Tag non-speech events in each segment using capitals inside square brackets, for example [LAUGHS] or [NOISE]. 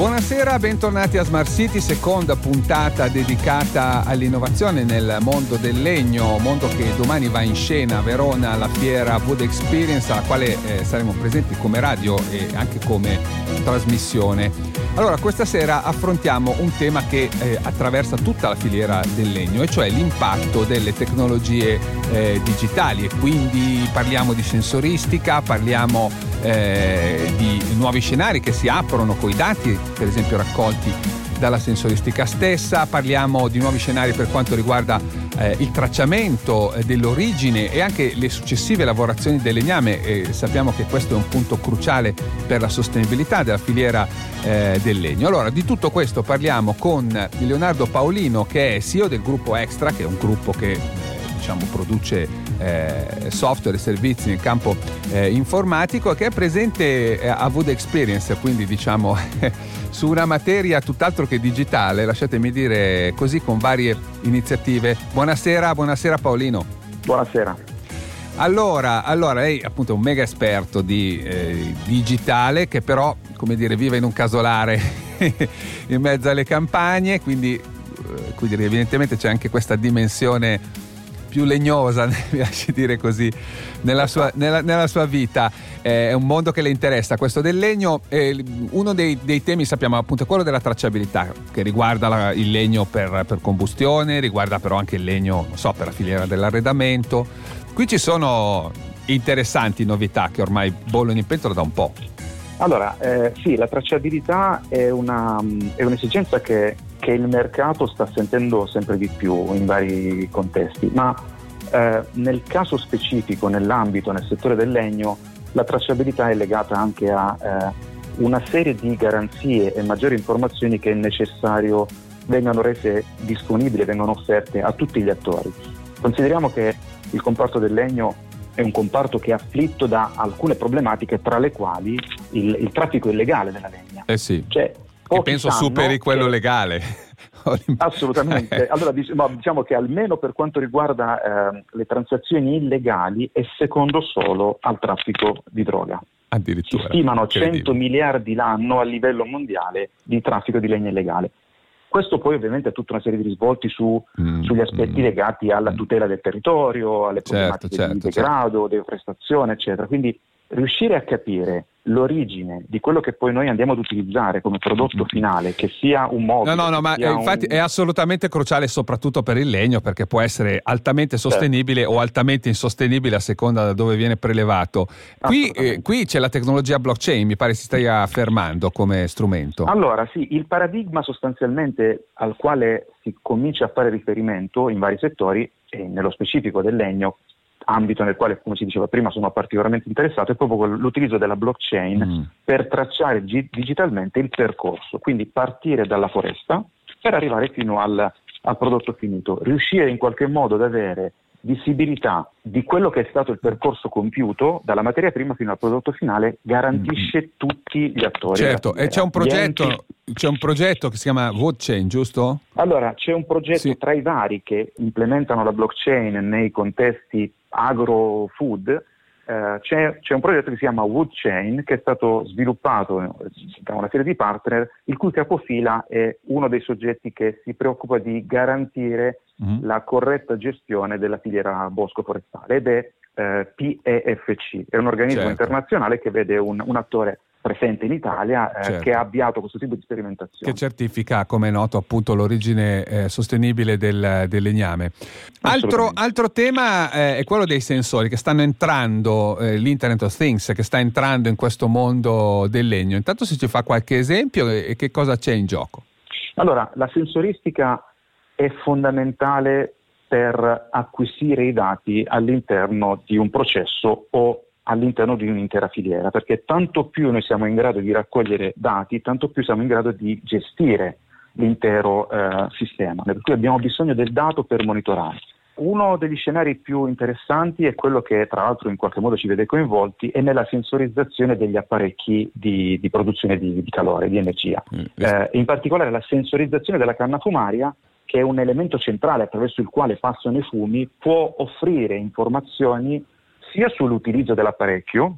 Buonasera, bentornati a Smart City, seconda puntata dedicata all'innovazione nel mondo del legno, mondo che domani va in scena a Verona alla fiera Wood Experience, alla quale eh, saremo presenti come radio e anche come trasmissione. Allora, questa sera affrontiamo un tema che eh, attraversa tutta la filiera del legno, e cioè l'impatto delle tecnologie eh, digitali e quindi parliamo di sensoristica, parliamo eh, di nuovi scenari che si aprono con i dati, per esempio raccolti dalla sensoristica stessa, parliamo di nuovi scenari per quanto riguarda eh, il tracciamento eh, dell'origine e anche le successive lavorazioni del legname e sappiamo che questo è un punto cruciale per la sostenibilità della filiera eh, del legno. Allora di tutto questo parliamo con Leonardo Paolino che è CEO del gruppo Extra, che è un gruppo che diciamo, produce eh, software e servizi nel campo eh, informatico che è presente eh, a Wood Experience, quindi diciamo [LAUGHS] su una materia tutt'altro che digitale, lasciatemi dire così con varie iniziative. Buonasera, buonasera Paolino. Buonasera. Allora, allora, lei appunto è un mega esperto di eh, digitale che però, come dire, vive in un casolare [LAUGHS] in mezzo alle campagne, quindi, eh, quindi evidentemente c'è anche questa dimensione più legnosa, [LAUGHS] mi lasci dire così, nella sua, nella, nella sua vita. Eh, è un mondo che le interessa, questo del legno. Eh, uno dei, dei, temi sappiamo appunto è quello della tracciabilità, che riguarda la, il legno per, per, combustione, riguarda però anche il legno, so, per la filiera dell'arredamento. Qui ci sono interessanti novità che ormai bollono in pentola da un po'. Allora, eh, sì, la tracciabilità è, una, è un'esigenza che che il mercato sta sentendo sempre di più in vari contesti, ma eh, nel caso specifico, nell'ambito, nel settore del legno, la tracciabilità è legata anche a eh, una serie di garanzie e maggiori informazioni che è necessario vengano rese disponibili, vengano offerte a tutti gli attori. Consideriamo che il comparto del legno è un comparto che è afflitto da alcune problematiche, tra le quali il, il traffico illegale della legna. Eh sì. Cioè, che penso superi quello che... legale. [LAUGHS] Assolutamente. Allora diciamo che almeno per quanto riguarda eh, le transazioni illegali è secondo solo al traffico di droga. Addirittura. Si stimano 100 miliardi l'anno a livello mondiale di traffico di legno illegale. Questo poi ovviamente ha tutta una serie di risvolti su, mm, sugli aspetti mm, legati alla mm. tutela del territorio, alle certo, problematiche certo, di degrado, certo. deforestazione, eccetera. Quindi riuscire a capire l'origine di quello che poi noi andiamo ad utilizzare come prodotto finale, che sia un modo. No, no, no, ma infatti un... è assolutamente cruciale soprattutto per il legno perché può essere altamente certo. sostenibile certo. o altamente insostenibile a seconda da dove viene prelevato. Qui, eh, qui, c'è la tecnologia blockchain, mi pare si stia affermando come strumento. Allora, sì, il paradigma sostanzialmente al quale si comincia a fare riferimento in vari settori, e nello specifico del legno, ambito nel quale, come si diceva prima, sono particolarmente interessato è proprio l'utilizzo della blockchain mm. per tracciare gi- digitalmente il percorso, quindi partire dalla foresta per arrivare fino al, al prodotto finito, riuscire in qualche modo ad avere visibilità di quello che è stato il percorso compiuto dalla materia prima fino al prodotto finale garantisce mm. tutti gli attori. Certo, e c'è un, progetto, c'è un progetto che si chiama VoteChain, giusto? Allora, c'è un progetto sì. tra i vari che implementano la blockchain nei contesti agro-food, eh, c'è, c'è, un progetto che si chiama Wood Chain che è stato sviluppato eh, da una serie di partner il cui capofila è uno dei soggetti che si preoccupa di garantire mm-hmm. la corretta gestione della filiera bosco-forestale ed è eh, PEFC, è un organismo certo. internazionale che vede un, un attore presente in Italia eh, certo. che ha avviato questo tipo di sperimentazione. Che certifica, come è noto, appunto l'origine eh, sostenibile del, del legname. Altro, altro tema eh, è quello dei sensori che stanno entrando, eh, l'Internet of Things, che sta entrando in questo mondo del legno. Intanto se ci fa qualche esempio e che cosa c'è in gioco? Allora, la sensoristica è fondamentale per acquisire i dati all'interno di un processo o all'interno di un'intera filiera, perché tanto più noi siamo in grado di raccogliere dati, tanto più siamo in grado di gestire l'intero eh, sistema, per cui abbiamo bisogno del dato per monitorare. Uno degli scenari più interessanti è quello che tra l'altro in qualche modo ci vede coinvolti, è nella sensorizzazione degli apparecchi di, di produzione di, di, calore, di energia. Mm. Eh, in particolare la sensorizzazione della canna fumaria che è un elemento centrale attraverso il quale passano i fumi, può offrire informazioni sia sull'utilizzo dell'apparecchio,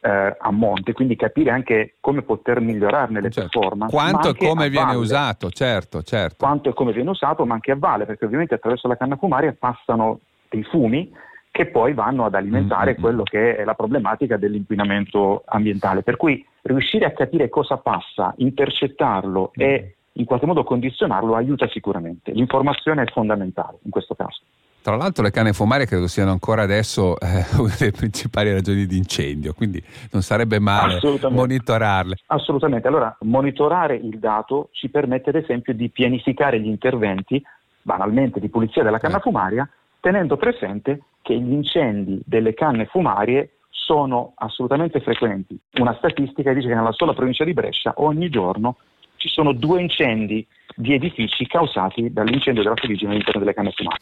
eh, a monte, quindi capire anche come poter migliorarne le certo. performance. Quanto e come viene valle. usato, certo, certo. Quanto e come viene usato, ma anche a valle, perché ovviamente attraverso la canna fumaria passano dei fumi che poi vanno ad alimentare mm-hmm. quello che è la problematica dell'inquinamento ambientale. Per cui riuscire a capire cosa passa, intercettarlo mm-hmm. e in qualche modo condizionarlo aiuta sicuramente. L'informazione è fondamentale in questo caso. Tra l'altro le canne fumarie credo siano ancora adesso eh, [LAUGHS] una delle principali ragioni di incendio, quindi non sarebbe male monitorarle. Assolutamente, allora monitorare il dato ci permette ad esempio di pianificare gli interventi, banalmente di pulizia della canna certo. fumaria, tenendo presente che gli incendi delle canne fumarie sono assolutamente frequenti. Una statistica dice che nella sola provincia di Brescia ogni giorno ci sono due incendi di edifici causati dall'incendio della fuligine all'interno delle canne fumarie.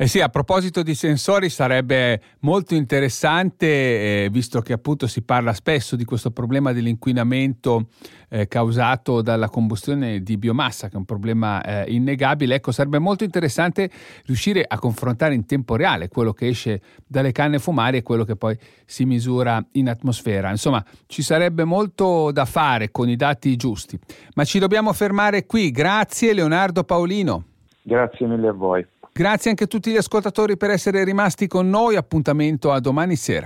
Eh sì, a proposito di sensori sarebbe molto interessante, eh, visto che appunto si parla spesso di questo problema dell'inquinamento eh, causato dalla combustione di biomassa, che è un problema eh, innegabile, ecco, sarebbe molto interessante riuscire a confrontare in tempo reale quello che esce dalle canne fumarie e quello che poi si misura in atmosfera. Insomma, ci sarebbe molto da fare con i dati giusti. Ma ci dobbiamo fermare qui. Grazie Leonardo Paolino. Grazie mille a voi. Grazie anche a tutti gli ascoltatori per essere rimasti con noi. Appuntamento a domani sera.